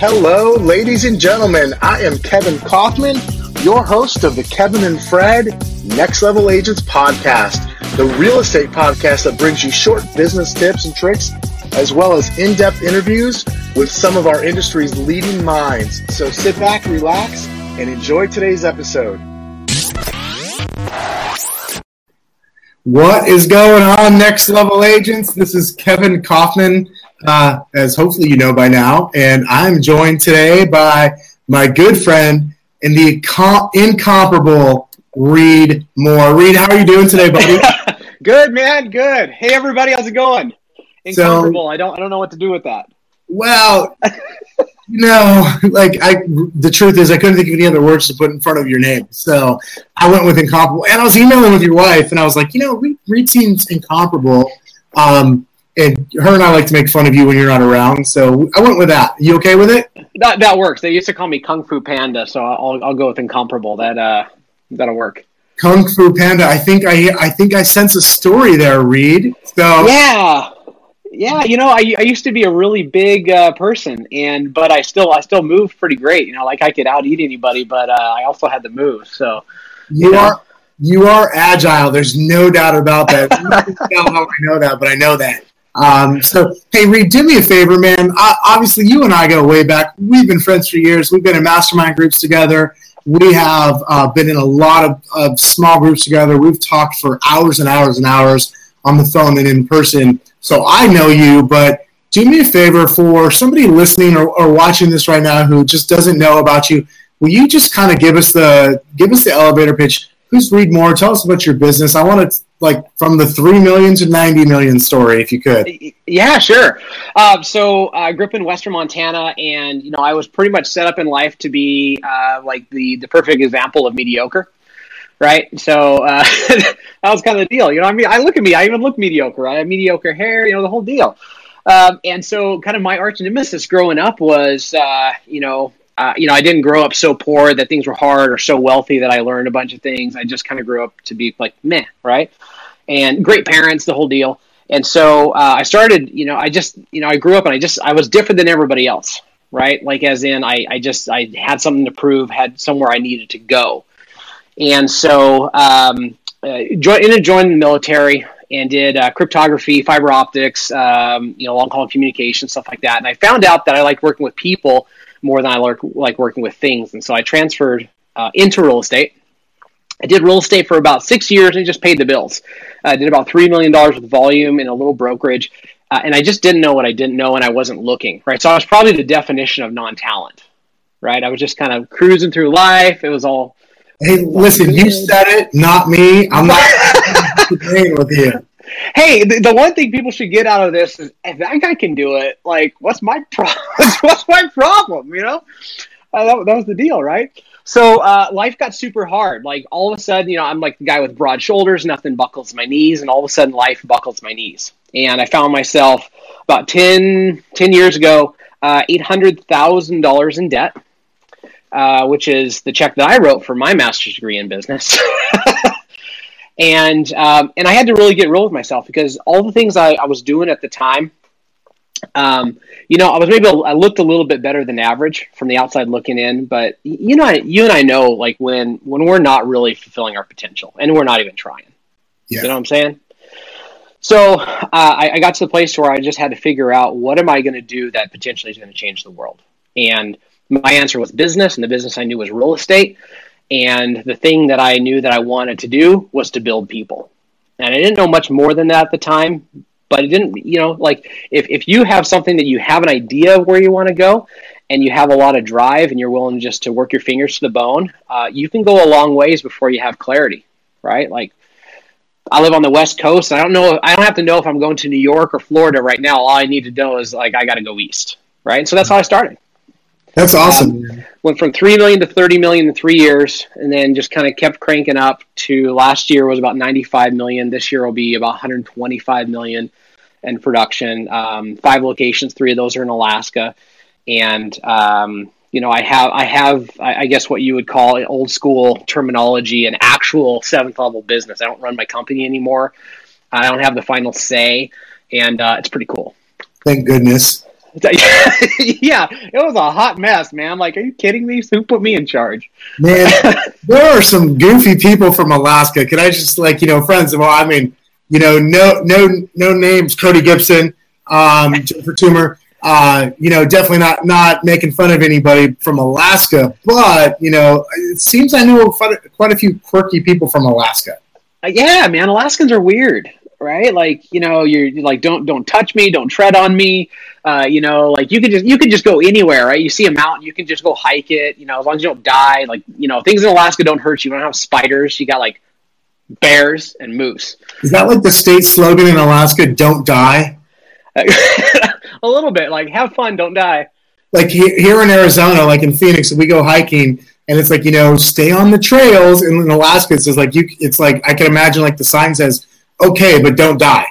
Hello, ladies and gentlemen. I am Kevin Kaufman, your host of the Kevin and Fred Next Level Agents podcast, the real estate podcast that brings you short business tips and tricks, as well as in depth interviews with some of our industry's leading minds. So sit back, relax, and enjoy today's episode. What is going on, Next Level Agents? This is Kevin Kaufman uh, as hopefully you know by now. And I'm joined today by my good friend and the com- incomparable Reed Moore. Reed, how are you doing today, buddy? good, man. Good. Hey, everybody. How's it going? Incomparable. So, I don't. I don't know what to do with that. Well, you know, like I. The truth is, I couldn't think of any other words to put in front of your name, so I went with incomparable. And I was emailing with your wife, and I was like, you know, Reed, Reed seems incomparable. Um, and her and I like to make fun of you when you're not around. So I went with that. You okay with it? That that works. They used to call me Kung Fu Panda, so I'll I'll go with incomparable. That uh that'll work. Kung Fu Panda. I think I I think I sense a story there, Reed. So yeah. Yeah, you know, I, I used to be a really big uh, person, and but I still I still move pretty great. You know, like I could out eat anybody, but uh, I also had to move. So you, you know. are you are agile. There's no doubt about that. I don't know how I know that, but I know that. Um, so, hey, Reed, do me a favor, man. Uh, obviously, you and I go way back. We've been friends for years. We've been in mastermind groups together. We have uh, been in a lot of, of small groups together. We've talked for hours and hours and hours on the phone and in person. So I know you, but do me a favor for somebody listening or, or watching this right now who just doesn't know about you. Will you just kind of give us the give us the elevator pitch? Who's Reed Moore. Tell us about your business. I want to like from the three million to ninety million story, if you could. Yeah, sure. Uh, so I grew up in Western Montana, and you know I was pretty much set up in life to be uh, like the the perfect example of mediocre. Right, so uh, that was kind of the deal. You know, I mean, I look at me, I even look mediocre. I have mediocre hair, you know, the whole deal. Um, and so, kind of my arch nemesis growing up was, uh, you know, uh, you know, I didn't grow up so poor that things were hard or so wealthy that I learned a bunch of things. I just kind of grew up to be like meh, right? And great parents, the whole deal. And so uh, I started, you know, I just, you know, I grew up and I just, I was different than everybody else, right? Like, as in, I, I just, I had something to prove, had somewhere I needed to go. And so, um, uh, joined, ended joining the military and did uh, cryptography, fiber optics, um, you know, long haul communication, stuff like that. And I found out that I liked working with people more than I like, like working with things. And so I transferred uh, into real estate. I did real estate for about six years and just paid the bills. I did about $3 million with volume in a little brokerage. Uh, and I just didn't know what I didn't know and I wasn't looking, right? So I was probably the definition of non talent, right? I was just kind of cruising through life. It was all. Hey, listen, you said it, not me. I'm not with you hey, the, the, one thing people should get out of this is if that guy can do it, like, what's my problem? what's my problem? You know, uh, that, that was the deal, right? So uh, life got super hard. Like all of a sudden, you know, I'm like the guy with broad shoulders, nothing buckles my knees, and all of a sudden, life buckles my knees. And I found myself about 10, 10 years ago, uh, eight hundred thousand dollars in debt, uh, which is the check that I wrote for my master's degree in business. and um, and I had to really get real with myself because all the things I, I was doing at the time, um, you know, I was maybe a, I looked a little bit better than average from the outside looking in, but you know, you and I know like when when we're not really fulfilling our potential and we're not even trying. Yeah. You know what I'm saying? So uh, I, I got to the place where I just had to figure out what am I going to do that potentially is going to change the world, and my answer was business, and the business I knew was real estate. And the thing that I knew that I wanted to do was to build people. And I didn't know much more than that at the time, but it didn't, you know, like if, if you have something that you have an idea of where you want to go and you have a lot of drive and you're willing just to work your fingers to the bone, uh, you can go a long ways before you have clarity, right? Like I live on the West Coast. I don't know. I don't have to know if I'm going to New York or Florida right now. All I need to know is like I got to go east, right? So that's how I started. That's awesome. Um, went from three million to thirty million in three years, and then just kind of kept cranking up. To last year was about ninety-five million. This year will be about one hundred twenty-five million in production. Um, five locations, three of those are in Alaska, and um, you know I have I have I guess what you would call old school terminology, an actual seventh level business. I don't run my company anymore. I don't have the final say, and uh, it's pretty cool. Thank goodness. yeah, it was a hot mess, man. Like, are you kidding me? Who put me in charge? Man, there are some goofy people from Alaska. Can I just like, you know, friends of all, I mean, you know, no no no names, Cody Gibson, um, Jennifer Toomer. Uh, you know, definitely not not making fun of anybody from Alaska, but you know, it seems I know quite a few quirky people from Alaska. Uh, yeah, man, Alaskans are weird right? Like you know, you're, you're, like don't don't touch me, don't tread on me. Uh, you know, like you can just you can just go anywhere, right? You see a mountain, you can just go hike it. You know, as long as you don't die. Like you know, things in Alaska don't hurt you. You don't have spiders. You got like bears and moose. Is that like the state slogan in Alaska? Don't die. a little bit like have fun, don't die. Like here in Arizona, like in Phoenix, we go hiking and it's like you know stay on the trails. And in Alaska, it's like you. It's like I can imagine like the sign says okay, but don't die.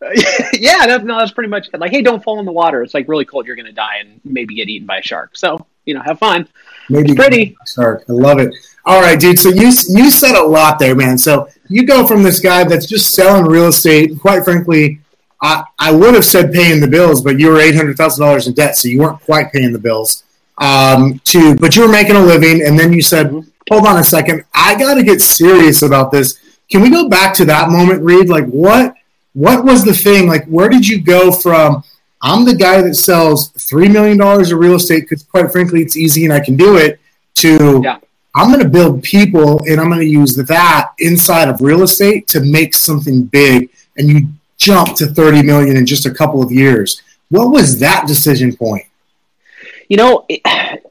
yeah, that, no, that's pretty much it. like, hey, don't fall in the water. It's like really cold. You're going to die and maybe get eaten by a shark. So you know, have fun. Maybe it's pretty shark. I love it. All right, dude. So you you said a lot there, man. So you go from this guy that's just selling real estate. Quite frankly, I, I would have said paying the bills, but you were eight hundred thousand dollars in debt, so you weren't quite paying the bills. Um, to but you were making a living, and then you said, mm-hmm. "Hold on a second, I got to get serious about this." Can we go back to that moment, Reed? Like what what was the thing? Like where did you go from I'm the guy that sells three million dollars of real estate because quite frankly it's easy and I can do it to yeah. I'm going to build people and I'm going to use that inside of real estate to make something big and you jump to 30 million in just a couple of years. What was that decision point? You know, it,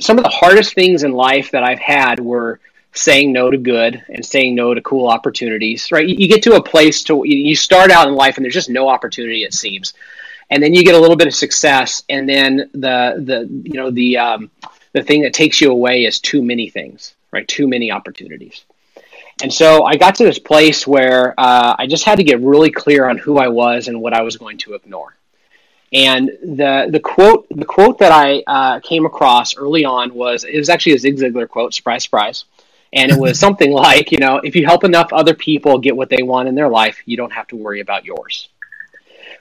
some of the hardest things in life that I've had were saying no to good and saying no to cool opportunities, right? You, get to a place to you start out in life and there's just no opportunity, it seems, and then you get a little bit of success, and then the the you know the um, the thing that takes you away is too many things, right? Too many opportunities. And so I got to this place where uh, I just had to get really clear on who I was and what I was going to ignore. And the the quote the quote that I uh, came across early on was it was actually a Zig Ziglar quote. Surprise, surprise. And it was something like, you know, if you help enough other people get what they want in their life, you don't have to worry about yours.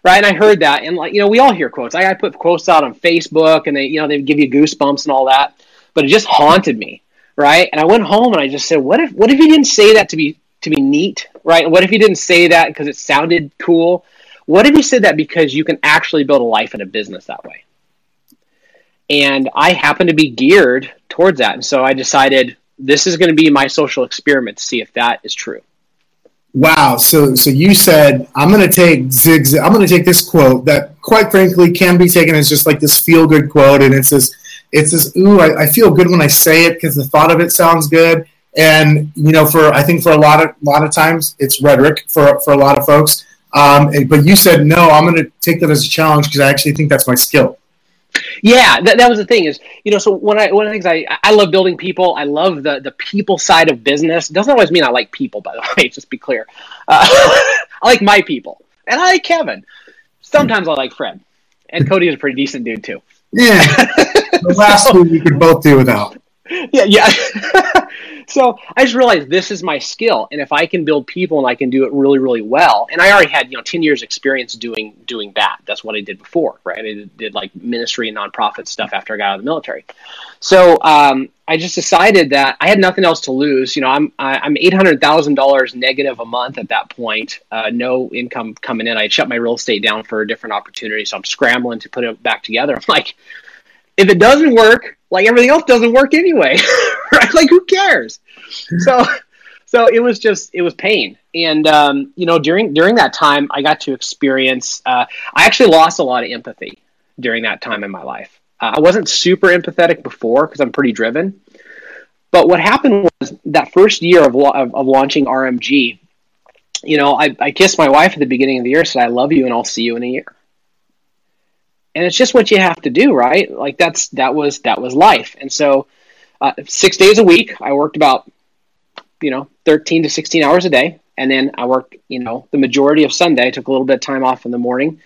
Right. And I heard that. And like, you know, we all hear quotes. I, I put quotes out on Facebook and they, you know, they give you goosebumps and all that. But it just haunted me. Right. And I went home and I just said, what if, what if he didn't say that to be, to be neat? Right. And what if he didn't say that because it sounded cool? What if he said that because you can actually build a life and a business that way? And I happen to be geared towards that. And so I decided, this is going to be my social experiment to see if that is true. Wow. So, so you said I'm going to take zig. I'm going to take this quote that, quite frankly, can be taken as just like this feel good quote, and it's this. It's this. Ooh, I, I feel good when I say it because the thought of it sounds good. And you know, for I think for a lot of a lot of times it's rhetoric for for a lot of folks. Um, but you said no. I'm going to take that as a challenge because I actually think that's my skill. Yeah, that, that was the thing is, you know, so when I, one of the things I, I love building people, I love the, the people side of business. It doesn't always mean I like people, by the way, just be clear. Uh, I like my people and I like Kevin. Sometimes I like Fred and Cody is a pretty decent dude too. Yeah. the last so, one we could both do without. Yeah. Yeah. So I just realized this is my skill, and if I can build people and I can do it really, really well, and I already had you know ten years experience doing doing that. That's what I did before, right? I did, did like ministry and nonprofit stuff after I got out of the military. So um, I just decided that I had nothing else to lose. You know, I'm I'm eight hundred thousand dollars negative a month at that point. Uh, no income coming in. I shut my real estate down for a different opportunity, so I'm scrambling to put it back together. I'm like, if it doesn't work, like everything else doesn't work anyway, right? Like who cares? So, so it was just it was pain, and um, you know during during that time I got to experience. Uh, I actually lost a lot of empathy during that time in my life. Uh, I wasn't super empathetic before because I'm pretty driven, but what happened was that first year of, of, of launching RMG. You know, I, I kissed my wife at the beginning of the year, said I love you, and I'll see you in a year and it's just what you have to do, right? Like that's that was that was life. And so, uh, six days a week, I worked about you know thirteen to sixteen hours a day, and then I worked you know the majority of Sunday. I took a little bit of time off in the morning,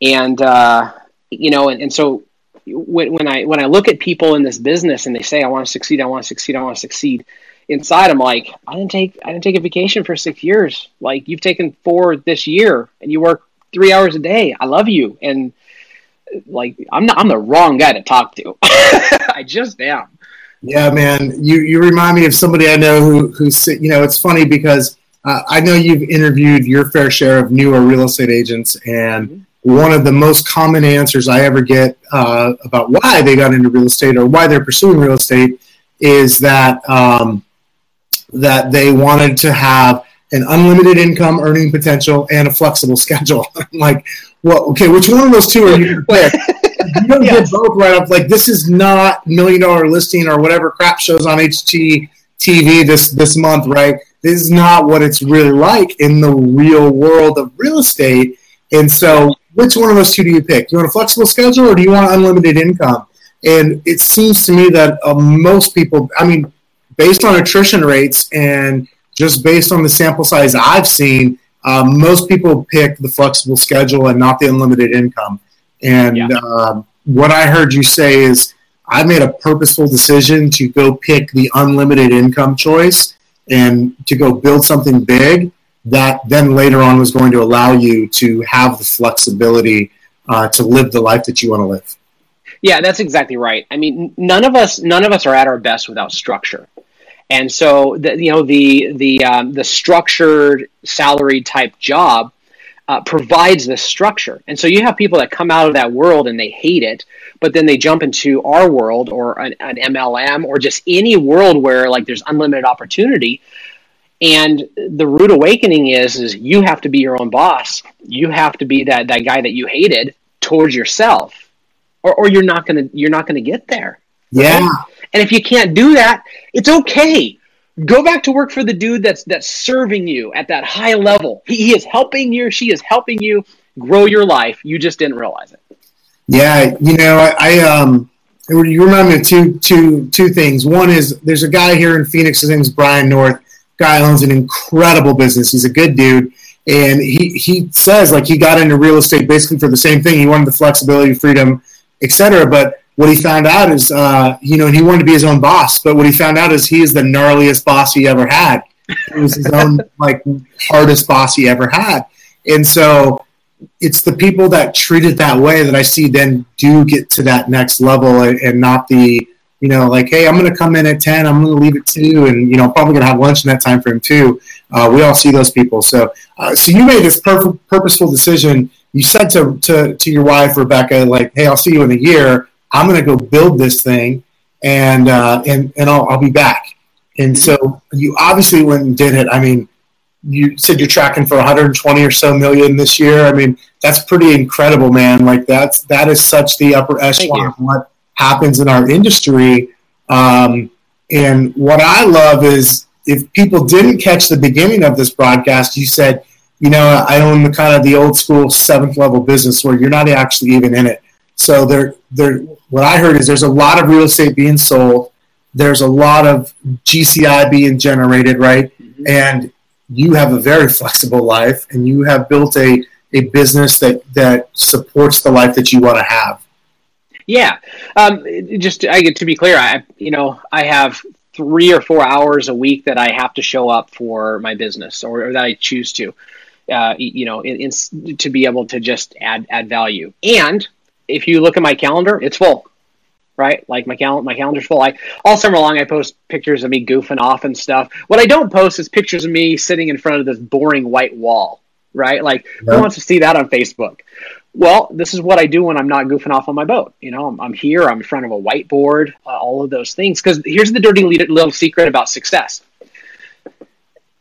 and uh, you know, and, and so when, when I when I look at people in this business and they say I want to succeed, I want to succeed, I want to succeed. Inside, I'm like, I didn't take I didn't take a vacation for six years. Like you've taken four this year, and you work three hours a day. I love you, and like I'm not I'm the wrong guy to talk to. I just am. Yeah, man. You you remind me of somebody I know who who's you know it's funny because uh, I know you've interviewed your fair share of newer real estate agents, and mm-hmm. one of the most common answers I ever get uh, about why they got into real estate or why they're pursuing real estate is that um, that they wanted to have an unlimited income earning potential and a flexible schedule. like, well, okay, which one of those two are you going you don't yes. get both right up. Like, this is not million dollar listing or whatever crap shows on HGTV this this month, right? This is not what it's really like in the real world of real estate. And so, which one of those two do you pick? Do you want a flexible schedule or do you want unlimited income? And it seems to me that uh, most people, I mean, based on attrition rates and just based on the sample size I've seen, um, most people pick the flexible schedule and not the unlimited income. And yeah. uh, what I heard you say is, I made a purposeful decision to go pick the unlimited income choice and to go build something big that then later on was going to allow you to have the flexibility uh, to live the life that you want to live. Yeah, that's exactly right. I mean, none of us none of us are at our best without structure. And so, the, you know, the the um, the structured salary type job uh, provides this structure. And so you have people that come out of that world and they hate it, but then they jump into our world or an, an MLM or just any world where like there's unlimited opportunity. And the rude awakening is is you have to be your own boss. You have to be that that guy that you hated towards yourself, or, or you're not gonna you're not gonna get there. Yeah. And if you can't do that, it's okay. Go back to work for the dude that's that's serving you at that high level. He, he is helping you, she is helping you grow your life. You just didn't realize it. Yeah, you know, I, I um you remind me of two two two things. One is there's a guy here in Phoenix, his name's Brian North. Guy owns an incredible business. He's a good dude. And he, he says like he got into real estate basically for the same thing. He wanted the flexibility, freedom, etc. But what he found out is, uh, you know, he wanted to be his own boss. But what he found out is he is the gnarliest boss he ever had. It was his own like hardest boss he ever had. And so it's the people that treat it that way that I see then do get to that next level and, and not the, you know, like, hey, I'm going to come in at 10, I'm going to leave at 2, and, you know, I'm probably going to have lunch in that time frame too. Uh, we all see those people. So, uh, so you made this perfect, purposeful decision. You said to, to, to your wife, Rebecca, like, hey, I'll see you in a year. I'm going to go build this thing, and uh, and and I'll, I'll be back. And so you obviously went and did it. I mean, you said you're tracking for 120 or so million this year. I mean, that's pretty incredible, man. Like that's that is such the upper echelon of what happens in our industry. Um, and what I love is if people didn't catch the beginning of this broadcast, you said, you know, I own the kind of the old school seventh level business where you're not actually even in it. So there, there. What I heard is there's a lot of real estate being sold. There's a lot of GCI being generated, right? Mm-hmm. And you have a very flexible life, and you have built a a business that that supports the life that you want to have. Yeah, um, just I get to be clear, I you know I have three or four hours a week that I have to show up for my business, or, or that I choose to, uh, you know, in, in, to be able to just add add value. And if you look at my calendar, it's full. Right, like my calendar, my calendar's full. I all summer long I post pictures of me goofing off and stuff. What I don't post is pictures of me sitting in front of this boring white wall. Right, like yeah. who wants to see that on Facebook? Well, this is what I do when I'm not goofing off on my boat. You know, I'm, I'm here, I'm in front of a whiteboard, uh, all of those things. Because here's the dirty little secret about success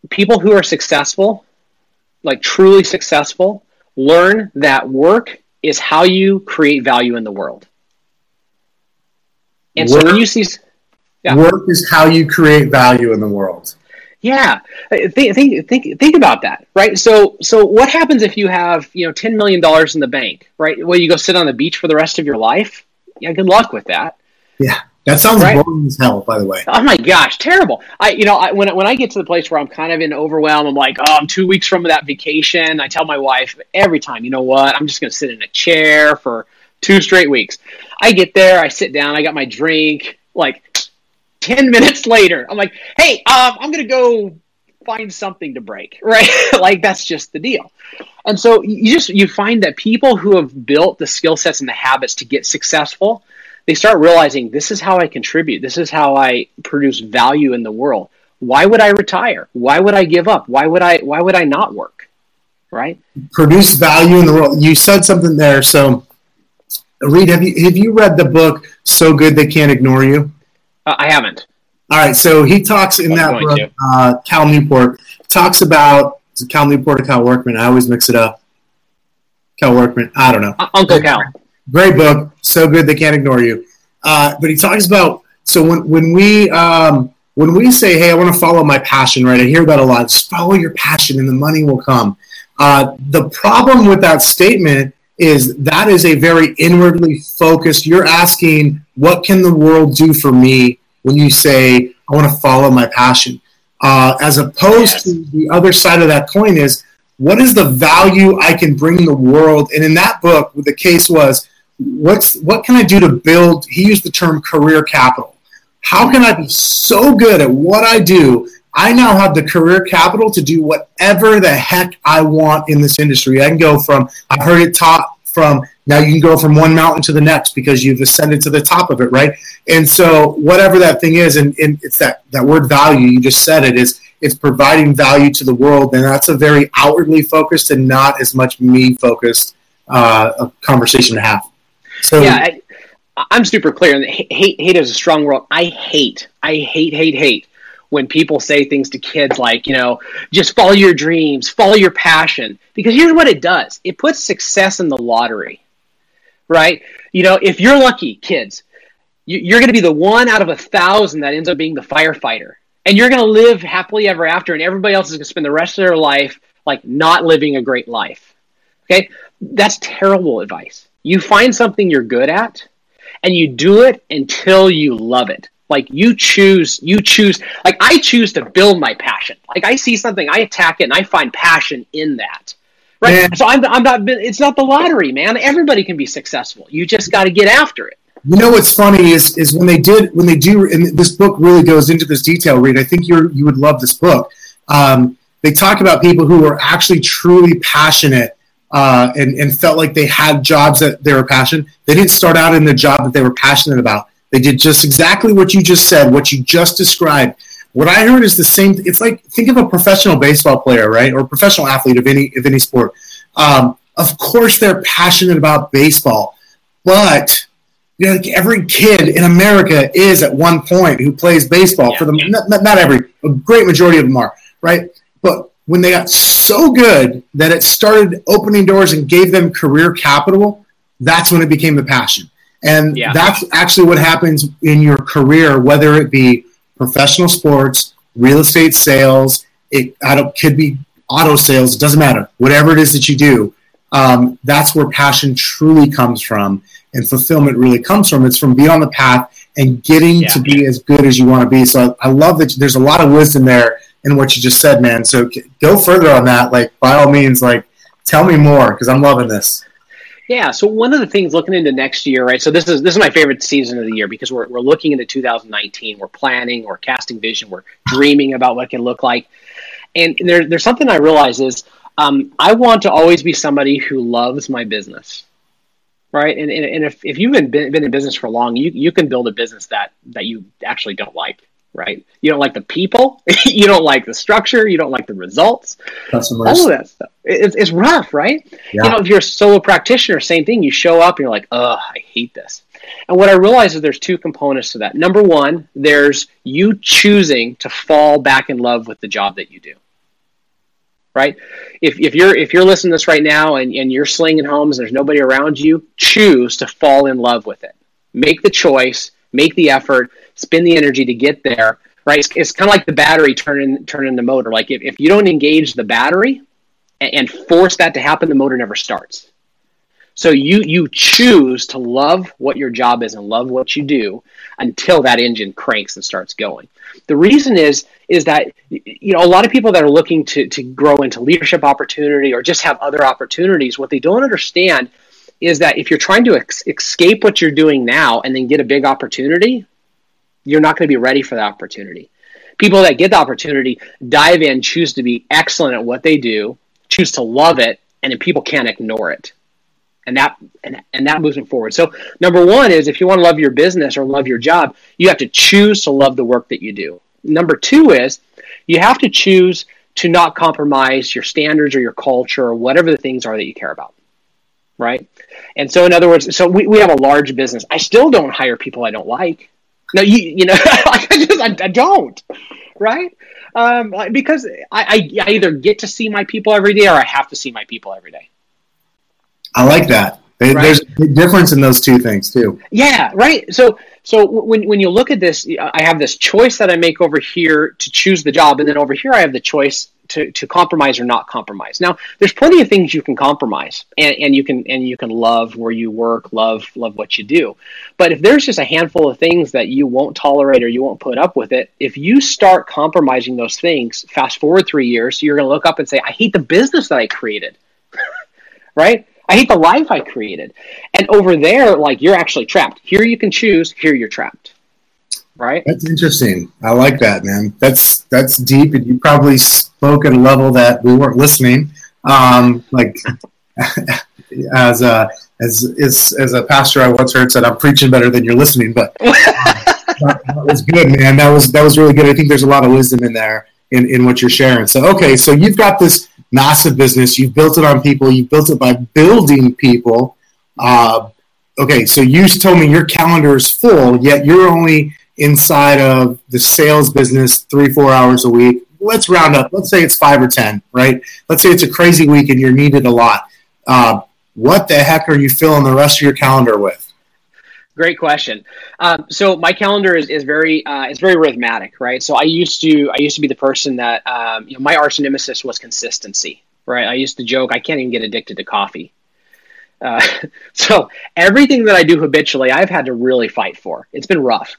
people who are successful, like truly successful, learn that work is how you create value in the world. And work, so when you see yeah. work is how you create value in the world. Yeah, think, think think think about that, right? So so what happens if you have you know ten million dollars in the bank, right? Well, you go sit on the beach for the rest of your life. Yeah, good luck with that. Yeah, that sounds right? boring as hell, by the way. Oh my gosh, terrible! I, you know, I, when when I get to the place where I'm kind of in overwhelm, I'm like, oh, I'm two weeks from that vacation. I tell my wife every time, you know what? I'm just going to sit in a chair for two straight weeks. I get there, I sit down, I got my drink. Like ten minutes later, I'm like, hey, um, I'm going to go find something to break, right? like that's just the deal. And so you just you find that people who have built the skill sets and the habits to get successful, they start realizing this is how I contribute. This is how I produce value in the world. Why would I retire? Why would I give up? Why would I why would I not work? Right? Produce value in the world. You said something there. So Reed, have you have you read the book So Good They Can't Ignore You? Uh, I haven't. All right, so he talks in that book. Uh, Cal Newport talks about is it Cal Newport or Cal Workman? I always mix it up. Cal Workman. I don't know. Uh, Uncle Cal. Great book. So good they can't ignore you. Uh, but he talks about so when when we um, when we say, "Hey, I want to follow my passion," right? I hear that a lot. Just follow your passion, and the money will come. Uh, the problem with that statement is that is a very inwardly focused. You're asking, "What can the world do for me?" when you say, I want to follow my passion. Uh, as opposed yes. to the other side of that coin is, what is the value I can bring the world? And in that book, the case was, what's what can I do to build? He used the term career capital. How can I be so good at what I do? I now have the career capital to do whatever the heck I want in this industry. I can go from I've heard it taught from now you can go from one mountain to the next because you've ascended to the top of it, right? And so whatever that thing is, and, and it's that, that word value, you just said it, is it's providing value to the world. And that's a very outwardly focused and not as much me focused uh, conversation to have. So yeah, I, I'm super clear. And hate, hate is a strong word. I hate, I hate, hate, hate when people say things to kids like, you know, just follow your dreams, follow your passion. Because here's what it does it puts success in the lottery, right? You know, if you're lucky, kids, you're going to be the one out of a thousand that ends up being the firefighter. And you're going to live happily ever after, and everybody else is going to spend the rest of their life like not living a great life. Okay? That's terrible advice. You find something you're good at, and you do it until you love it. Like you choose you choose like i choose to build my passion. Like i see something i attack it and i find passion in that. Right? Man. so I'm, I'm not it's not the lottery man. Everybody can be successful. You just got to get after it. You know what's funny is is when they did when they do and this book really goes into this detail reed i think you're you would love this book. Um, they talk about people who are actually truly passionate uh, and, and felt like they had jobs that they were passionate they didn't start out in the job that they were passionate about they did just exactly what you just said, what you just described. What I heard is the same. It's like think of a professional baseball player, right, or a professional athlete of any of any sport. Um, of course, they're passionate about baseball, but you know, like every kid in America is at one point who plays baseball. Yeah, for the yeah. not, not every, a great majority of them are, right? When they got so good that it started opening doors and gave them career capital, that's when it became the passion. And yeah. that's actually what happens in your career, whether it be professional sports, real estate sales, it I don't, could be auto sales, it doesn't matter. Whatever it is that you do, um, that's where passion truly comes from and fulfillment really comes from. It's from being on the path and getting yeah. to be as good as you want to be. So I, I love that there's a lot of wisdom there in what you just said, man. So go further on that. Like, by all means, like, tell me more because I'm loving this. Yeah. So one of the things looking into next year, right? So this is this is my favorite season of the year because we're we're looking into 2019. We're planning, we're casting vision, we're dreaming about what it can look like. And there, there's something I realize is um, I want to always be somebody who loves my business, right? And and, and if, if you've been, been in business for long, you you can build a business that that you actually don't like right? You don't like the people, you don't like the structure, you don't like the results, Customers. all of that stuff. It's, it's rough, right? Yeah. You know, if you're a solo practitioner, same thing. You show up and you're like, oh, I hate this. And what I realize is there's two components to that. Number one, there's you choosing to fall back in love with the job that you do. Right? If, if you're if you're listening to this right now and, and you're slinging homes, there's nobody around you, choose to fall in love with it. Make the choice, make the effort, spend the energy to get there, right? It's, it's kind of like the battery turning turning the motor. Like if, if you don't engage the battery and, and force that to happen, the motor never starts. So you you choose to love what your job is and love what you do until that engine cranks and starts going. The reason is is that you know a lot of people that are looking to to grow into leadership opportunity or just have other opportunities, what they don't understand is that if you're trying to ex- escape what you're doing now and then get a big opportunity, you're not going to be ready for the opportunity People that get the opportunity dive in, choose to be excellent at what they do, choose to love it, and then people can't ignore it. And that and, and that moves them forward. So number one is if you want to love your business or love your job, you have to choose to love the work that you do. Number two is you have to choose to not compromise your standards or your culture or whatever the things are that you care about. Right. And so in other words, so we, we have a large business. I still don't hire people I don't like. No, you you know, I just I, I don't, right? Um, because I, I, I either get to see my people every day or I have to see my people every day. I like that. Right? There's a difference in those two things too. Yeah, right. So so when when you look at this, I have this choice that I make over here to choose the job, and then over here I have the choice to, to compromise or not compromise. Now, there's plenty of things you can compromise, and, and you can and you can love where you work, love love what you do. But if there's just a handful of things that you won't tolerate or you won't put up with it, if you start compromising those things, fast forward three years, you're going to look up and say, "I hate the business that I created." right? I hate the life I created. And over there, like you're actually trapped. Here you can choose. Here you're trapped right? That's interesting. I like that, man. That's that's deep, and you probably spoke at a level that we weren't listening. Um, like as a as, as as a pastor, I once heard said, "I'm preaching better than you're listening," but that, that was good, man. That was that was really good. I think there's a lot of wisdom in there in in what you're sharing. So, okay, so you've got this massive business. You've built it on people. You've built it by building people. Uh, okay, so you told me your calendar is full, yet you're only inside of the sales business three, four hours a week. Let's round up. Let's say it's five or 10, right? Let's say it's a crazy week and you're needed a lot. Uh, what the heck are you filling the rest of your calendar with? Great question. Um, so my calendar is, is very uh, it's very rhythmic, right? So I used to I used to be the person that um, you know my arch nemesis was consistency, right? I used to joke I can't even get addicted to coffee. Uh, so everything that I do habitually, I've had to really fight for. It's been rough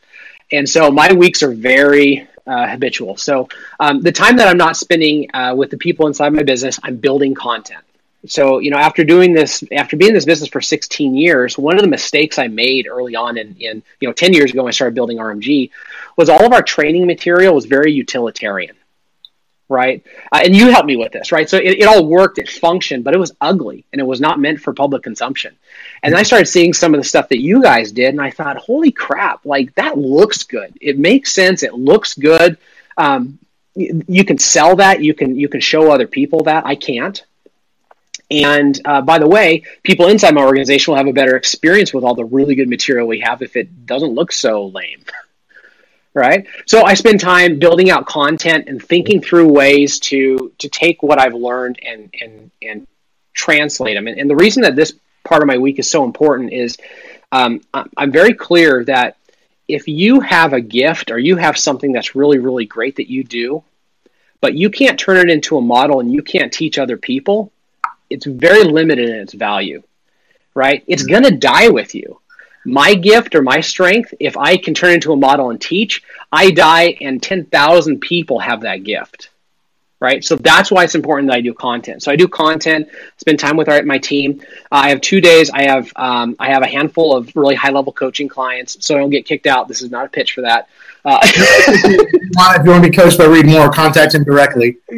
and so my weeks are very uh, habitual. So um, the time that I'm not spending uh, with the people inside my business, I'm building content. So you know, after doing this, after being in this business for 16 years, one of the mistakes I made early on in, in you know 10 years ago when I started building RMG was all of our training material was very utilitarian right? Uh, and you helped me with this, right? So it, it, all worked, it functioned, but it was ugly and it was not meant for public consumption. And I started seeing some of the stuff that you guys did, and I thought, holy crap, like that looks good. It makes sense. It looks good. Um, you, you can sell that. You can you can show other people that. I can't. And uh, by the way, people inside my organization will have a better experience with all the really good material we have if it doesn't look so lame. right? So i spend time building out content and thinking through ways to to take what i've learned and and and translate them and, and the reason that this part of my week is so important is um, i'm very clear that if you have a gift or you have something that's really really great that you do but you can't turn it into a model and you can't teach other people it's very limited in its value right? It's mm-hmm. going to die with you my gift or my strength, if I can turn into a model and teach, I die and 10,000 people have that gift. Right. So that's why it's important that I do content. So I do content, spend time with our, my team. Uh, I have two days. I have, um, I have a handful of really high level coaching clients. So I don't get kicked out. This is not a pitch for that. Uh, if, you want, to be coached by Reed Moore, contact him directly.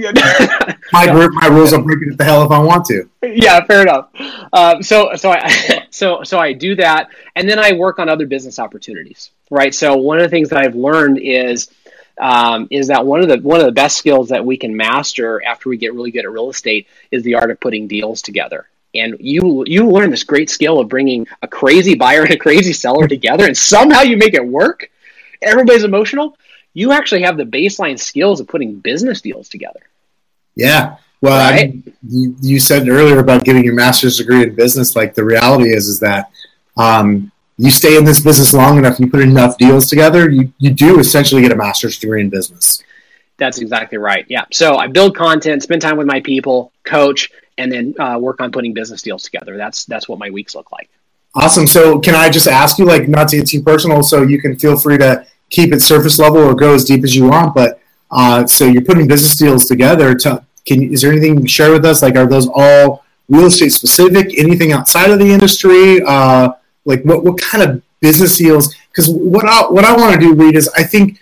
my group, my rules. I'm breaking it the hell if I want to. Yeah, fair enough. Um, so, so I, so, so I do that, and then I work on other business opportunities. Right. So one of the things that I've learned is. Um, is that one of the one of the best skills that we can master after we get really good at real estate is the art of putting deals together and you you learn this great skill of bringing a crazy buyer and a crazy seller together and somehow you make it work everybody's emotional, you actually have the baseline skills of putting business deals together. Yeah. Well, right? I mean, you, you said earlier about getting your master's degree in business. Like the reality is, is that um, you stay in this business long enough, you put enough deals together, you, you do essentially get a master's degree in business. That's exactly right. Yeah. So I build content, spend time with my people, coach, and then uh, work on putting business deals together. That's that's what my weeks look like. Awesome. So can I just ask you, like, not to get too personal, so you can feel free to keep it surface level or go as deep as you want. But uh, so you're putting business deals together. To, can is there anything you can share with us? Like, are those all real estate specific? Anything outside of the industry? Uh, like, what what kind of business deals? Because what I what I want to do, Reed, is I think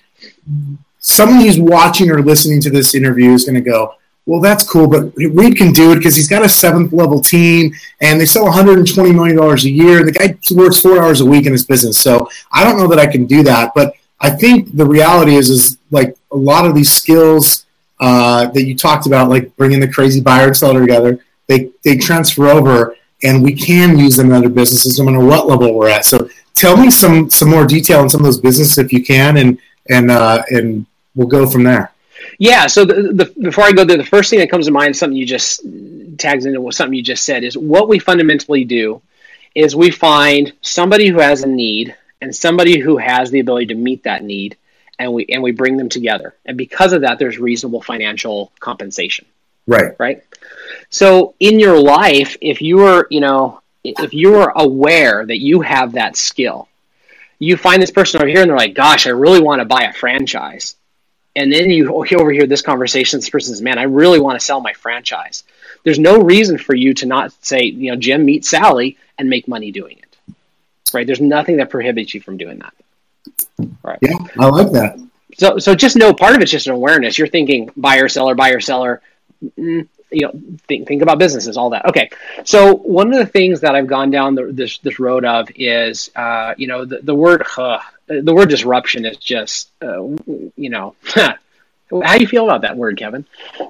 someone who's watching or listening to this interview is going to go, well, that's cool, but Reed can do it because he's got a seventh level team and they sell 120 million dollars a year. The guy works four hours a week in his business, so I don't know that I can do that. But I think the reality is, is like a lot of these skills uh, that you talked about, like bringing the crazy buyer and seller together, they they transfer over, and we can use them in other businesses no matter what level we're at. So tell me some some more detail on some of those businesses if you can, and and uh, and we'll go from there. Yeah. So the, the, before I go there, the first thing that comes to mind, something you just tags into what something you just said, is what we fundamentally do is we find somebody who has a need and somebody who has the ability to meet that need, and we and we bring them together. And because of that, there's reasonable financial compensation. Right. Right. So in your life, if you are, you know, if you are aware that you have that skill, you find this person over here and they're like, gosh, I really want to buy a franchise. And then you overhear this conversation, this person says, man, I really want to sell my franchise. There's no reason for you to not say, you know, Jim, meet Sally and make money doing it. Right? There's nothing that prohibits you from doing that. Right. Yeah, I like that. So, so just know part of it's just an awareness. You're thinking buyer, seller, buyer, seller. Mm, you know think think about businesses all that okay so one of the things that i've gone down the, this this road of is uh, you know the, the word uh, the word disruption is just uh, you know how do you feel about that word kevin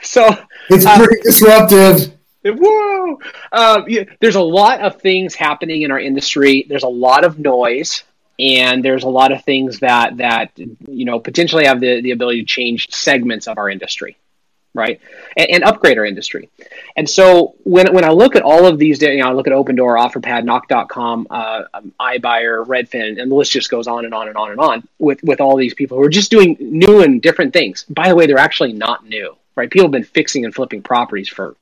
so it's uh, pretty disruptive whoa uh, yeah, there's a lot of things happening in our industry there's a lot of noise and there's a lot of things that that you know potentially have the, the ability to change segments of our industry right? And, and, upgrade our industry. And so when, when I look at all of these, you know, I look at Opendoor, OfferPad, Knock.com, uh, um, iBuyer, Redfin, and the list just goes on and on and on and on with, with all these people who are just doing new and different things. By the way, they're actually not new, right? People have been fixing and flipping properties for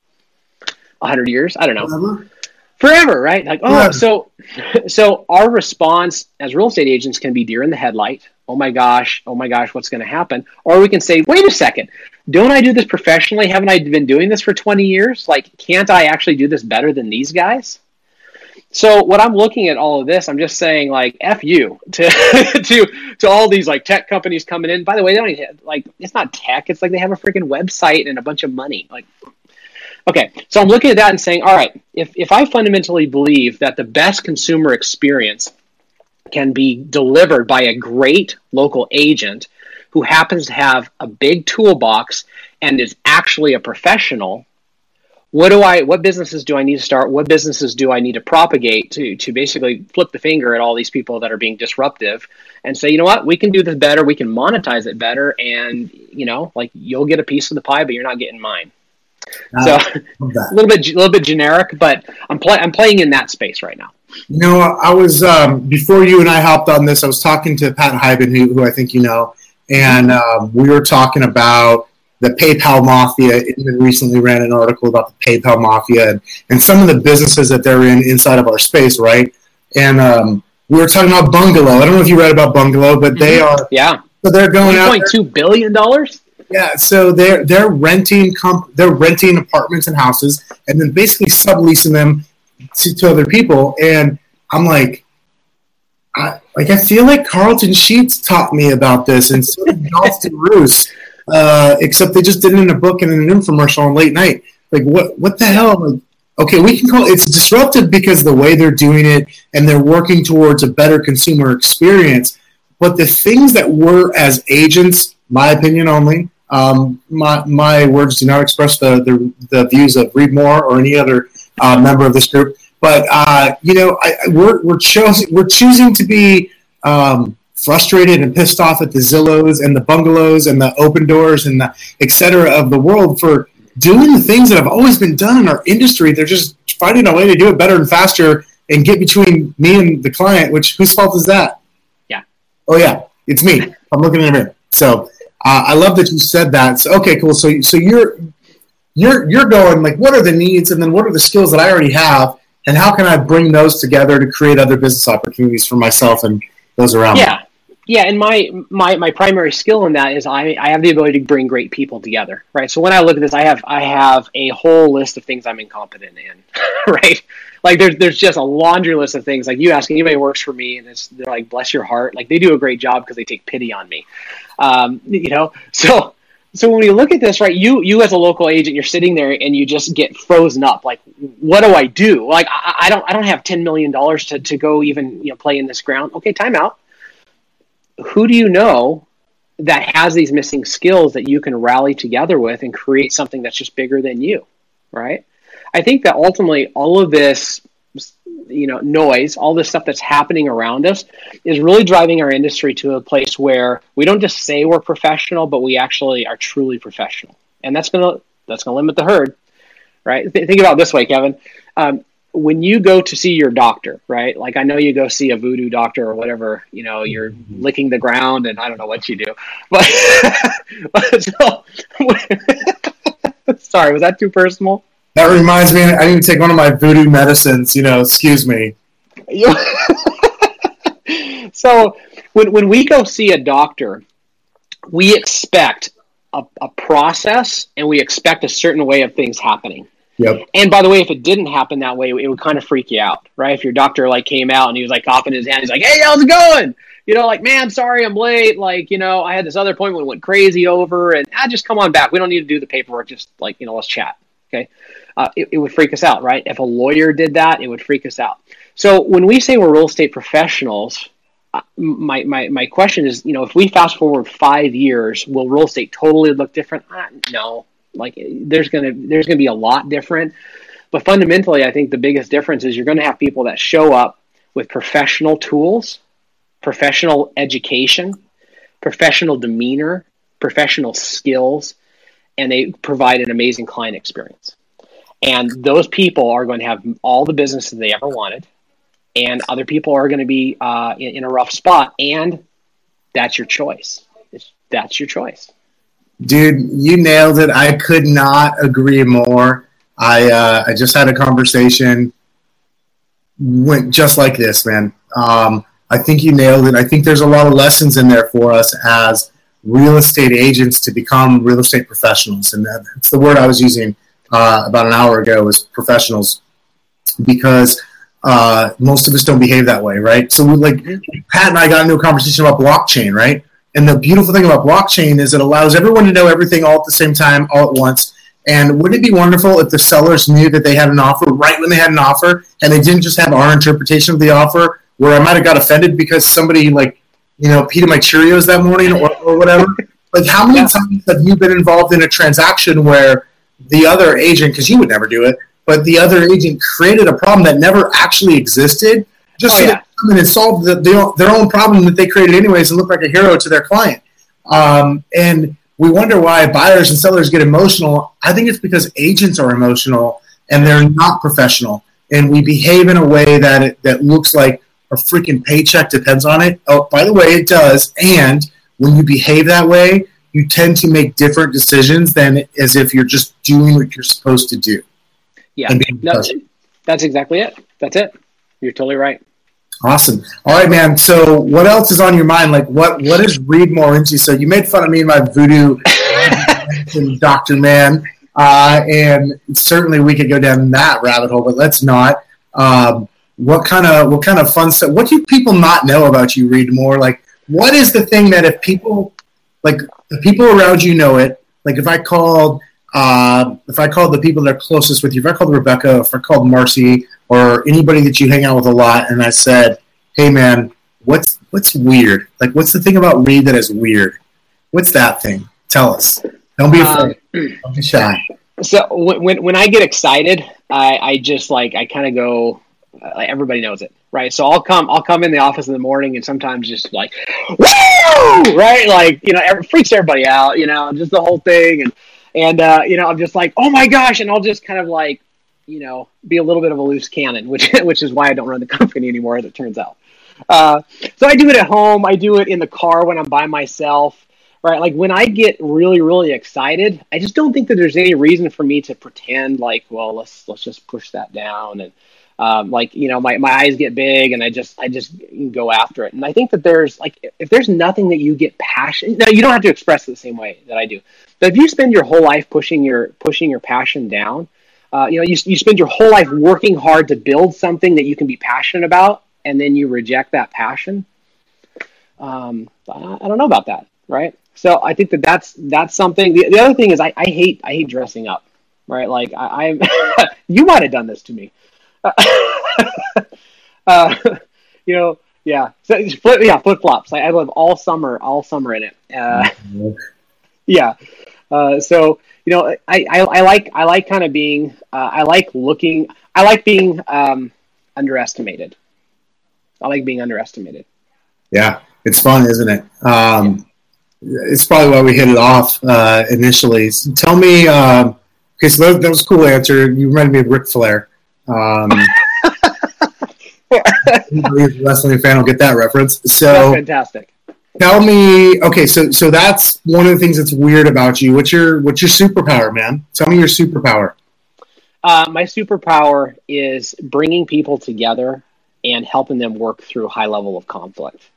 100 years. I don't know. Forever, Forever right? Like, oh, so, so our response as real estate agents can be deer in the headlight. Oh my gosh, oh my gosh, what's going to happen? Or we can say, wait a second, don't I do this professionally? Haven't I been doing this for 20 years? Like, can't I actually do this better than these guys? So when I'm looking at all of this, I'm just saying like f you to to to all these like tech companies coming in. By the way, they don't even, like it's not tech. It's like they have a freaking website and a bunch of money. Like, okay, so I'm looking at that and saying, all right, if if I fundamentally believe that the best consumer experience can be delivered by a great local agent who happens to have a big toolbox and is actually a professional what do i what businesses do i need to start? What businesses do i need to propagate to to basically flip the finger at all these people that are being disruptive and say you know what we can do this better we can monetize it better and you know like you'll get a piece of the pie but you're not getting mine so a little bit a little bit generic but i'm playing i'm playing in that space right now you know i was um, before you and i hopped on this i was talking to pat Hiban who, who i think you know and um, we were talking about the PayPal mafia. Inman recently ran an article about the PayPal mafia and, and some of the businesses that they're in inside of our space, right? And um, we were talking about Bungalow. I don't know if you read about Bungalow, but they mm-hmm. are yeah. So they're going out. Point two billion dollars. Yeah, so they're they're renting comp- they're renting apartments and houses, and then basically subleasing them to, to other people. And I'm like, I, like I feel like Carleton Sheets taught me about this, and so did Johnston Roos. Uh, except they just did it in a book and in an infomercial on late night. Like what? What the hell? Like, okay, we can call it's disruptive because the way they're doing it and they're working towards a better consumer experience. But the things that we're as agents, my opinion only, um, my my words do not express the the, the views of Reed Moore or any other uh, member of this group. But uh, you know, I, we're we're choosing we're choosing to be um, frustrated and pissed off at the Zillows and the bungalows and the open doors and the et cetera of the world for doing the things that have always been done in our industry. They're just finding a way to do it better and faster and get between me and the client. Which whose fault is that? Yeah. Oh yeah, it's me. I'm looking in the mirror. So uh, I love that you said that. So okay, cool. So so you're you're you're going like, what are the needs, and then what are the skills that I already have, and how can I bring those together to create other business opportunities for myself and those around yeah. me? yeah, and my my my primary skill in that is I, I have the ability to bring great people together, right? So when I look at this, I have I have a whole list of things I'm incompetent in, right? Like there's there's just a laundry list of things. Like you ask anybody works for me, and it's they're like, bless your heart, like they do a great job because they take pity on me, um, you know. So so when we look at this, right, you you as a local agent, you're sitting there and you just get frozen up. Like, what do I do? Like, I, I don't I don't have ten million dollars to to go even you know play in this ground. Okay, timeout who do you know that has these missing skills that you can rally together with and create something that's just bigger than you, right? I think that ultimately all of this you know noise all this stuff that's happening around us is really driving our industry to a place where we don't just say we're professional but we actually are truly professional. And that's going to that's going to limit the herd right? Th- think about it this way kevin. Um, when you go to see your doctor, right? Like I know you go see a voodoo doctor or whatever, you know, you're mm-hmm. licking the ground and I don't know what you do. But so, sorry, was that too personal? That reminds me, I need to take one of my voodoo medicines, you know, excuse me. so when, when we go see a doctor, we expect a, a process and we expect a certain way of things happening Yep. And by the way, if it didn't happen that way, it would kind of freak you out, right? If your doctor like came out and he was like coughing his hand, he's like, "Hey, how's it going?" You know, like, "Man, sorry, I'm late. Like, you know, I had this other appointment, went crazy over, and I ah, just come on back. We don't need to do the paperwork. Just like, you know, let's chat." Okay, uh, it, it would freak us out, right? If a lawyer did that, it would freak us out. So when we say we're real estate professionals, uh, my, my, my question is, you know, if we fast forward five years, will real estate totally look different? Uh, no, like there's gonna there's gonna be a lot different, but fundamentally, I think the biggest difference is you're going to have people that show up with professional tools, professional education, professional demeanor, professional skills, and they provide an amazing client experience. And those people are going to have all the business that they ever wanted, and other people are going to be uh, in, in a rough spot, and that's your choice. That's your choice. Dude, you nailed it. I could not agree more. I uh, I just had a conversation went just like this, man. Um, I think you nailed it. I think there's a lot of lessons in there for us as real estate agents to become real estate professionals, and that's the word I was using uh, about an hour ago was professionals, because uh, most of us don't behave that way, right? So, we, like Pat and I got into a conversation about blockchain, right? And the beautiful thing about blockchain is it allows everyone to know everything all at the same time, all at once. And wouldn't it be wonderful if the sellers knew that they had an offer right when they had an offer, and they didn't just have our interpretation of the offer, where I might have got offended because somebody like, you know, peed in my Cheerios that morning or, or whatever. like, how many times have you been involved in a transaction where the other agent, because you would never do it, but the other agent created a problem that never actually existed just oh, so yeah come in and solve the, the, their own problem that they created anyways and look like a hero to their client. Um, and we wonder why buyers and sellers get emotional. I think it's because agents are emotional and they're not professional. And we behave in a way that it, that looks like a freaking paycheck depends on it. Oh, by the way, it does. And when you behave that way, you tend to make different decisions than as if you're just doing what you're supposed to do. Yeah, no, that's exactly it. That's it. You're totally right. Awesome. All right, man. So, what else is on your mind? Like, what what is Reed Moore into? So, you made fun of me and my voodoo and Doctor Man, uh, and certainly we could go down that rabbit hole, but let's not. Um, what kind of what kind of fun stuff? What do people not know about you? Reed Moore. Like, what is the thing that if people like the people around you know it? Like, if I called uh, if I called the people that are closest with you, if I called Rebecca, if I called Marcy, or anybody that you hang out with a lot, and I said, "Hey, man, what's what's weird? Like, what's the thing about Reed that is weird? What's that thing? Tell us. Don't be afraid. Um, Don't be shy." So when when I get excited, I, I just like I kind of go. Like everybody knows it, right? So I'll come I'll come in the office in the morning and sometimes just like, woo, right? Like you know, it freaks everybody out, you know, just the whole thing and and uh, you know, I'm just like, oh my gosh, and I'll just kind of like you know, be a little bit of a loose cannon, which which is why I don't run the company anymore, as it turns out. Uh, so I do it at home. I do it in the car when I'm by myself. Right, like when I get really, really excited, I just don't think that there's any reason for me to pretend like, well, let's let's just push that down and um, like you know my, my eyes get big and i just i just go after it and i think that there's like if there's nothing that you get passion now you don't have to express it the same way that i do but if you spend your whole life pushing your pushing your passion down uh, you know you, you spend your whole life working hard to build something that you can be passionate about and then you reject that passion um, i don't know about that right so i think that that's that's something the, the other thing is I, I hate i hate dressing up right like i, I you might have done this to me uh, you know, yeah. So flip, yeah, flip flops. I, I, live all summer, all summer in it. Uh, yeah. Uh, so you know, I, I, I, like I like kind of being uh, I like looking I like being um, underestimated. I like being underestimated. Yeah, it's fun, isn't it? Um, yeah. It's probably why we hit it off uh, initially. So tell me, um, okay, so that, that, was a cool answer. You reminded me of Ric Flair. Um, wrestling fan will get that reference. So that's fantastic. Tell me, okay, so so that's one of the things that's weird about you. What's your what's your superpower, man? Tell me your superpower. Uh, my superpower is bringing people together and helping them work through high level of conflict.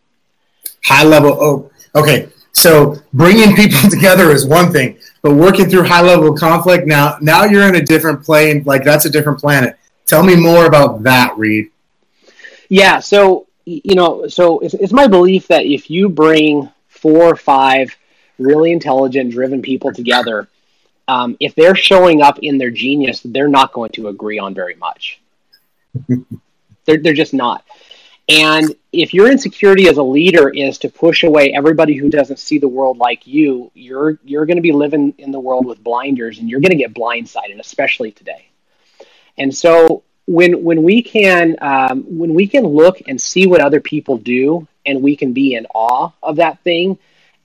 High level. Oh, okay. So bringing people together is one thing, but working through high level conflict now now you're in a different plane. Like that's a different planet. Tell me more about that, Reed. Yeah, so you know, so it's, it's my belief that if you bring four or five really intelligent, driven people together, um, if they're showing up in their genius, they're not going to agree on very much. they're, they're just not. And if your insecurity as a leader is to push away everybody who doesn't see the world like you, you're you're going to be living in the world with blinders, and you're going to get blindsided, especially today. And so when when we can um, when we can look and see what other people do, and we can be in awe of that thing,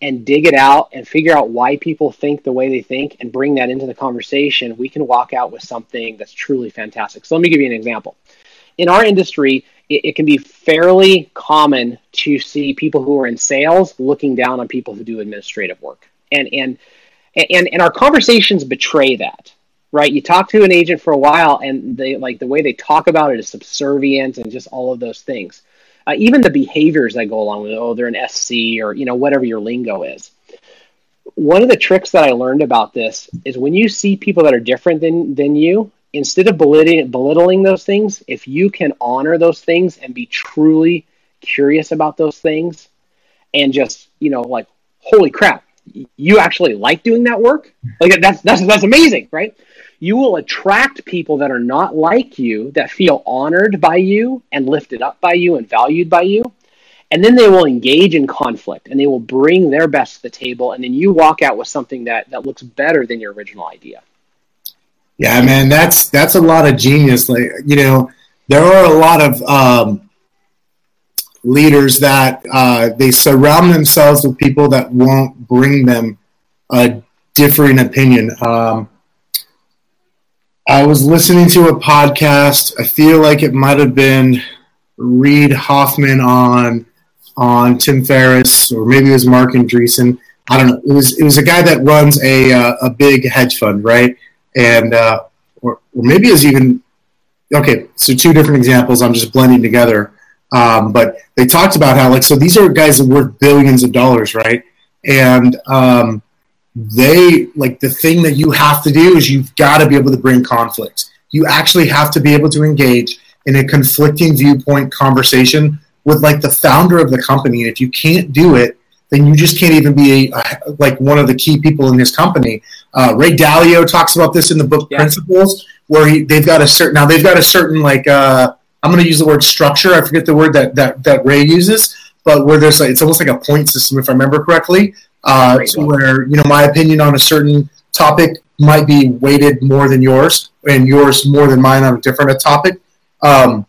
and dig it out and figure out why people think the way they think, and bring that into the conversation, we can walk out with something that's truly fantastic. So let me give you an example. In our industry, it, it can be fairly common to see people who are in sales looking down on people who do administrative work, and and and, and our conversations betray that right? You talk to an agent for a while, and they like the way they talk about it is subservient and just all of those things. Uh, even the behaviors that go along with it, oh, they're an SC or you know whatever your lingo is. One of the tricks that I learned about this is when you see people that are different than than you, instead of belittling, belittling those things, if you can honor those things and be truly curious about those things, and just you know like, holy crap, you actually like doing that work like that's that's that's amazing right you will attract people that are not like you, that feel honored by you and lifted up by you and valued by you. And then they will engage in conflict and they will bring their best to the table. And then you walk out with something that, that looks better than your original idea. Yeah, man, that's that's a lot of genius. Like you know, there are a lot of um, leaders that uh, they surround themselves with people that won't bring them a differing opinion. Um, I was listening to a podcast. I feel like it might have been Reid Hoffman on on Tim Ferriss, or maybe it was Marc Andreessen. I don't know. It was it was a guy that runs a uh, a big hedge fund, right? And uh, or, or maybe it's even okay. So two different examples. I'm just blending together. Um, but they talked about how like so these are guys that worth billions of dollars, right? And um, they like the thing that you have to do is you've got to be able to bring conflict. You actually have to be able to engage in a conflicting viewpoint conversation with like the founder of the company. And if you can't do it, then you just can't even be a, like one of the key people in his company. Uh, Ray Dalio talks about this in the book yeah. Principles, where he, they've got a certain now they've got a certain like uh, I'm going to use the word structure. I forget the word that that that Ray uses, but where there's like it's almost like a point system if I remember correctly, uh, to where you know my opinion on a certain topic might be weighted more than yours, and yours more than mine on a different topic. Um,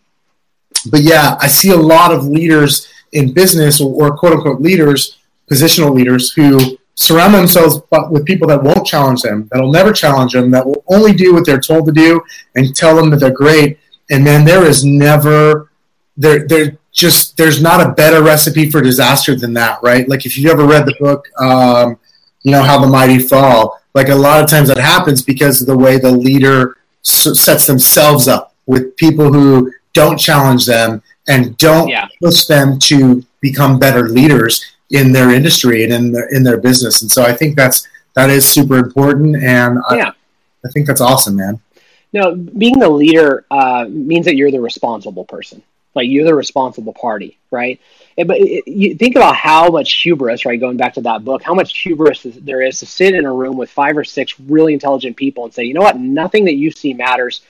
but yeah, I see a lot of leaders in business or, or quote unquote leaders, positional leaders, who surround themselves with people that won't challenge them, that'll never challenge them, that will only do what they're told to do and tell them that they're great. And then there is never there there just there's not a better recipe for disaster than that, right? Like if you've ever read the book, um, you know how the mighty fall. Like a lot of times that happens because of the way the leader sets themselves up with people who don't challenge them and don't Yeah. push them to become better leaders in their industry and in their in their business. And so I think that's that is super important, and I, I think that's awesome, man. No, being the leader uh, means that you're the responsible person. Like you're the responsible party, right? And- but it, you think about how much hubris, right? Going back to that book, how much hubris is- there is to sit in a room with five or six really intelligent people and say, you know what, nothing that you see matters.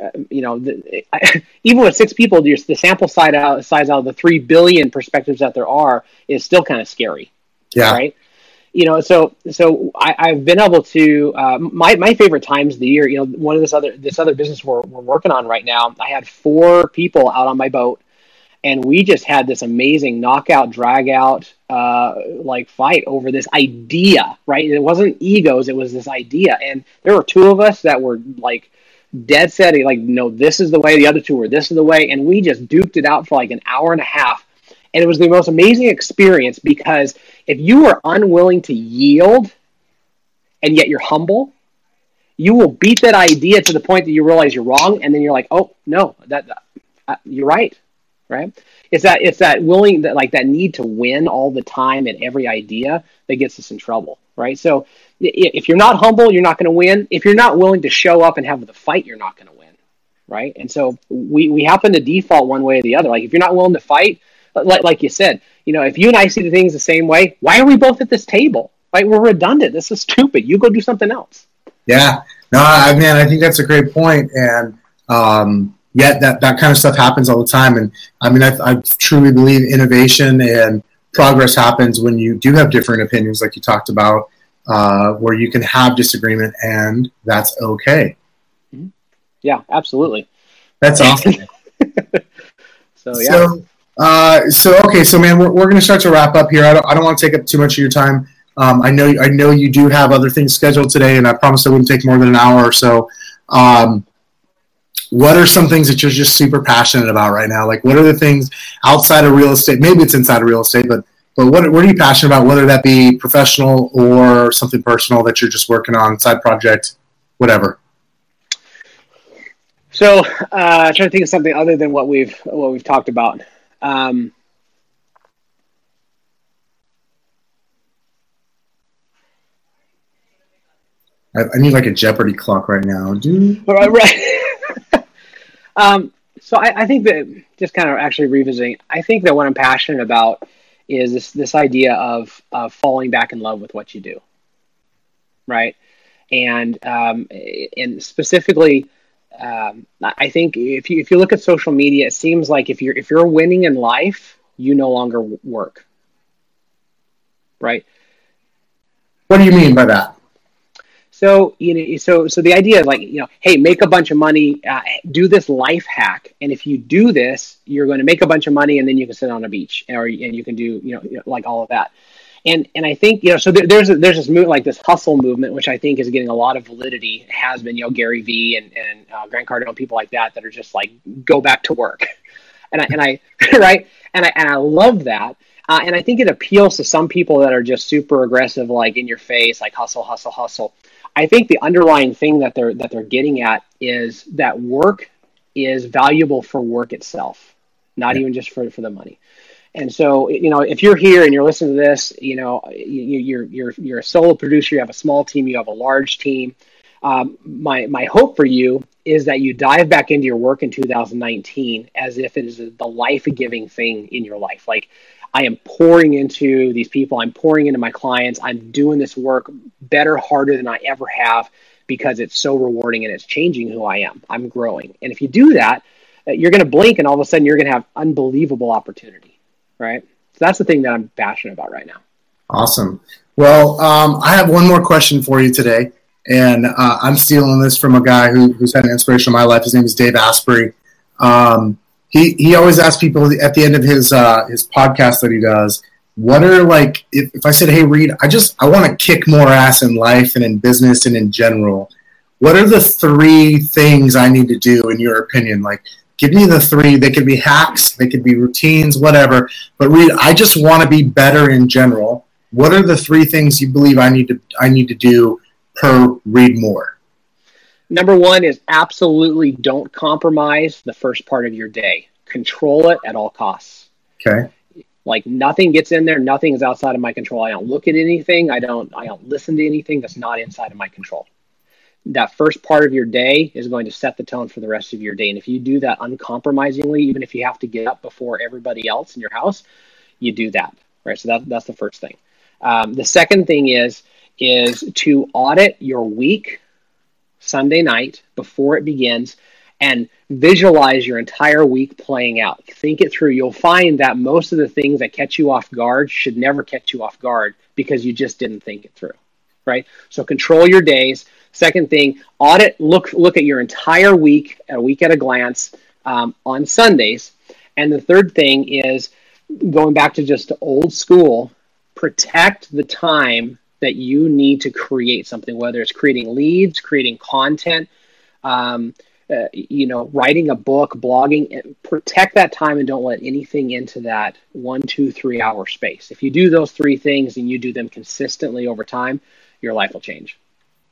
Uh, you know, the, I, even with six people, the sample size out, size out of the three billion perspectives that there are is still kind of scary Yeah, right? You know, so so I, I've been able to uh, my my favorite times of the year. You know, one of this other this other business we're we're working on right now. I had four people out on my boat, and we just had this amazing knockout, drag out, uh, like fight over this idea. Right? It wasn't egos; it was this idea, and there were two of us that were like dead set like no this is the way the other two were this is the way and we just duped it out for like an hour and a half and it was the most amazing experience because if you are unwilling to yield and yet you're humble you will beat that idea to the point that you realize you're wrong and then you're like oh no that uh, you're right right? It's that it's that willing that like that need to win all the time at every idea that gets us in trouble right? So if you're not humble you're not going to win. If you're not willing to show up and have the fight you're not going to win right? And so we we happen to default one way or the other. Like if you're not willing to fight like, like you said you know if you and i see the things the same way why are we both at this table right we're redundant this is stupid you go do something else yeah. No, I man, I think that's a great point. and um, yeah, that that kind of stuff happens all the time. And I mean, I, I truly believe innovation and progress happens when you do have different opinions, like you talked about, uh, where you can have disagreement, and that's okay. yeah absolutely That's awesome. so yeah So, uh, so okay, so man, we're, we're going to start to wrap up here. I don't, I don't want to take up too much of your time. Um, I know I know you do have other things scheduled today, and I promised I wouldn't take more than an hour or so. Um, what are some things that you're just super passionate about right now? Like, what are the things outside of real estate? Maybe it's inside of real estate, but but what what are you passionate about? Whether that be professional or something personal that you're just working on, side project, whatever. So, uh, trying to think of something other than what we've what we've talked about. Um, I, I need like a Jeopardy clock right now. Dude. right, right. um, so, I, I think that just kind of actually revisiting, I think that what I'm passionate about is this this idea of of falling back in love with what you do, right? And um, and specifically, um, I think if you if you look at social media, it seems like if you're if you're winning in life, you no longer work, right? What do you mean by that? So you know, so so the idea of like you know, hey, make a bunch of money, uh, do this life hack, and if you do this, you're going to make a bunch of money, and then you can sit on a beach, or and you can do you know, you know like all of that. And and I think you know, so there, there's a, there's this move like this hustle movement, which I think is getting a lot of validity. It has been you know Gary Vee and and uh, Grant Cardone, people like that that are just like go back to work, and I and I right, and I and I love that. Uh, and I think it appeals to some people that are just super aggressive, like in your face, like hustle, hustle, hustle. I think the underlying thing that they're that they're getting at is that work is valuable for work itself, not even just for for the money. And so, you know, if you're here and you're listening to this, you know, you, you're you're you're a solo producer, you have a small team, you have a large team. Um, my my hope for you is that you dive back into your work in 2019 as if it is the life giving thing in your life. Like I am pouring into these people, I'm pouring into my clients, I'm doing this work better, harder than I ever have because it's so rewarding and it's changing who I am. I'm growing. And if you do that, uh, you're going to blink and all of a sudden you're going to have unbelievable opportunity, right? So that's the thing that I'm passionate about right now. Awesome. Well, um, I have one more question for you today, and uh, I'm stealing this from a guy who, who's had an inspiration in my life. His name is Dave Asprey. Um, he he always asks people at the end of his uh, his podcast that he does, what are like if, if I said, hey Reed, I just I want to kick more ass in life and in business and in general. What are the three things I need to do in your opinion? Like, give me the three. They could be hacks, they could be routines, whatever. But Reed, I just want to be better in general. What are the three things you believe I need to I need to do per Reed Moore? Number one is absolutely don't compromise the first part of your day. Control it at all costs. Okay. Like nothing gets in there, nothing is outside of my control. I don't look at anything, I don't I don't listen to anything that's not inside of my control. That first part of your day is going to set the tone for the rest of your day. And if you do that uncompromisingly, even if you have to get up before everybody else in your house, you do that. Right. So that, that's the first thing. Um, the second thing is is to audit your week Sunday night before it begins and visualize your entire week playing out. Think it through. You'll find that most of the things that catch you off guard should never catch you off guard because you just didn't think it through. Right? So control your days. Second thing, audit, look look at your entire week, a week at a glance um, on Sundays. And the third thing is going back to just old school, protect the time that you need to create something, whether it's creating leads, creating content, um, uh, you know, writing a book, blogging. Protect that time and don't let anything into that one, two, three hour space. If you do those three things and you do them consistently over time, your life will change.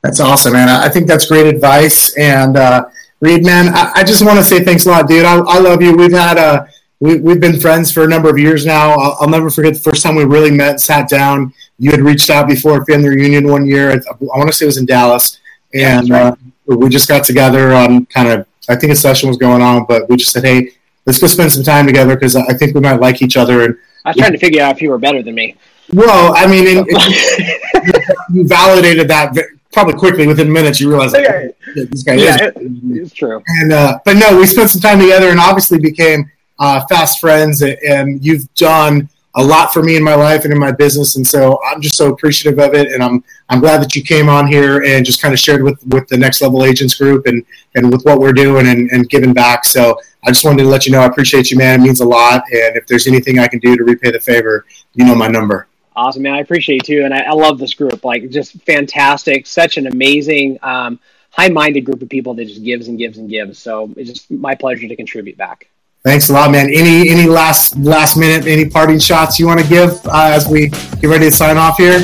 That's awesome, man. I think that's great advice. And uh, Reed, man, I, I just want to say thanks a lot, dude. I, I love you. We've had a we, we've been friends for a number of years now. I'll, I'll, never forget the first time we really met, sat down. You had reached out before family reunion one year. I, I want to say it was in Dallas, and yeah, right. uh, we just got together. Um, kind of, I think a session was going on, but we just said, "Hey, let's go spend some time together because I think we might like each other." And I was trying to figure out if you were better than me. Well, I mean, it, it, you validated that probably quickly within minutes. You realize, like, okay. this guy yeah, is. it's true. And uh, but no, we spent some time together, and obviously became uh, fast friends, and you've done a lot for me in my life and in my business, and so I'm just so appreciative of it, and I'm I'm glad that you came on here and just kind of shared with with the Next Level Agents group and and with what we're doing and, and giving back. So I just wanted to let you know I appreciate you, man. It means a lot, and if there's anything I can do to repay the favor, you know my number. Awesome, man. I appreciate you too, and I, I love this group. Like, just fantastic. Such an amazing. Um, high-minded group of people that just gives and gives and gives. So it's just my pleasure to contribute back. Thanks a lot, man. Any any last last minute any parting shots you want to give uh, as we get ready to sign off here?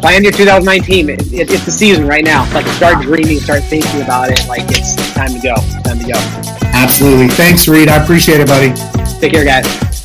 Plan your 2019. It, it, it's the season right now. Like start dreaming, start thinking about it. Like it's time to go. time to go. Absolutely. Thanks, Reed. I appreciate it, buddy. Take care, guys.